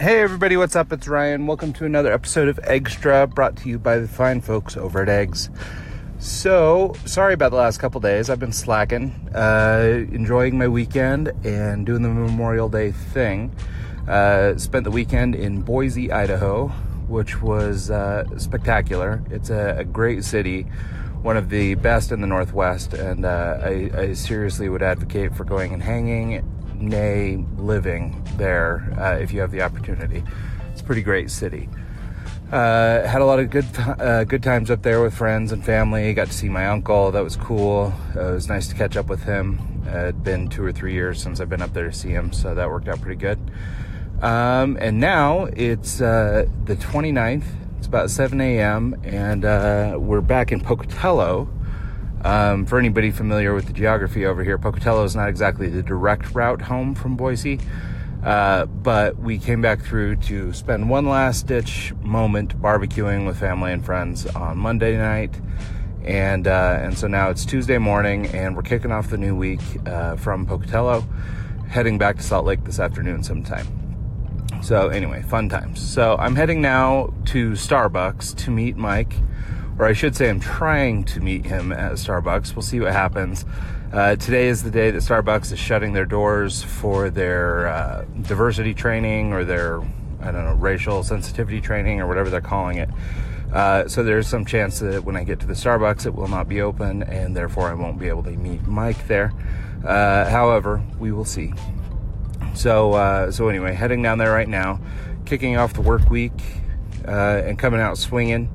Hey everybody, what's up? It's Ryan. Welcome to another episode of Extra brought to you by the fine folks over at Eggs. So, sorry about the last couple days. I've been slacking, uh, enjoying my weekend and doing the Memorial Day thing. Uh, spent the weekend in Boise, Idaho, which was uh, spectacular. It's a, a, great city, one of the best in the Northwest, and uh, I, I seriously would advocate for going and hanging nay living there uh, if you have the opportunity. It's a pretty great city. Uh, had a lot of good uh, good times up there with friends and family. Got to see my uncle. That was cool. Uh, it was nice to catch up with him. Uh, it'd been two or three years since I've been up there to see him, so that worked out pretty good. Um, and now it's uh, the 29th. It's about 7 a.m. and we're back in Pocatello um, for anybody familiar with the geography over here, Pocatello is not exactly the direct route home from Boise, uh, but we came back through to spend one last ditch moment barbecuing with family and friends on Monday night. And, uh, and so now it's Tuesday morning, and we're kicking off the new week uh, from Pocatello, heading back to Salt Lake this afternoon sometime. So, anyway, fun times. So, I'm heading now to Starbucks to meet Mike or I should say, I'm trying to meet him at Starbucks. We'll see what happens. Uh, today is the day that Starbucks is shutting their doors for their uh, diversity training or their, I don't know, racial sensitivity training or whatever they're calling it. Uh, so there's some chance that when I get to the Starbucks, it will not be open, and therefore I won't be able to meet Mike there. Uh, however, we will see. So, uh, so anyway, heading down there right now, kicking off the work week, uh, and coming out swinging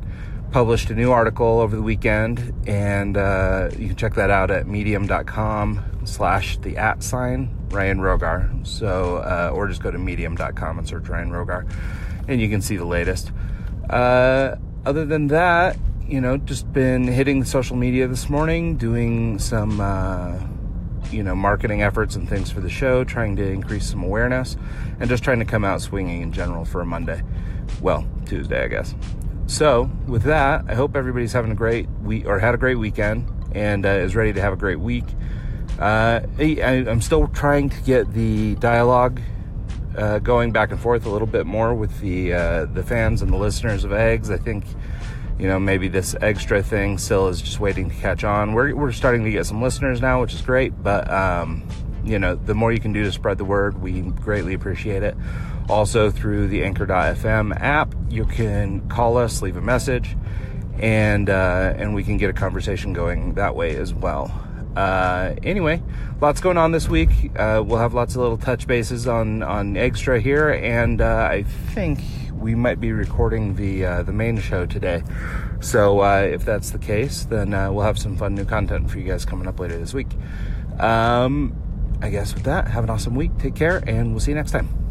published a new article over the weekend, and uh, you can check that out at medium.com slash the at sign Ryan Rogar. So, uh, or just go to medium.com and search Ryan Rogar, and you can see the latest. Uh, other than that, you know, just been hitting social media this morning, doing some, uh, you know, marketing efforts and things for the show, trying to increase some awareness, and just trying to come out swinging in general for a Monday. Well, Tuesday, I guess. So, with that, I hope everybody's having a great week or had a great weekend and uh, is ready to have a great week. Uh, I, am still trying to get the dialogue uh, going back and forth a little bit more with the uh, the fans and the listeners of Eggs. I think you know maybe this extra thing still is just waiting to catch on. We're we're starting to get some listeners now, which is great. But um, you know, the more you can do to spread the word, we greatly appreciate it. Also, through the Anchor.fm app, you can call us, leave a message, and uh, and we can get a conversation going that way as well. Uh, anyway, lots going on this week. Uh, we'll have lots of little touch bases on on extra here, and uh, I think we might be recording the uh, the main show today. So uh, if that's the case, then we'll have some fun new content for you guys coming up later this week. Um, I guess with that, have an awesome week. Take care, and we'll see you next time.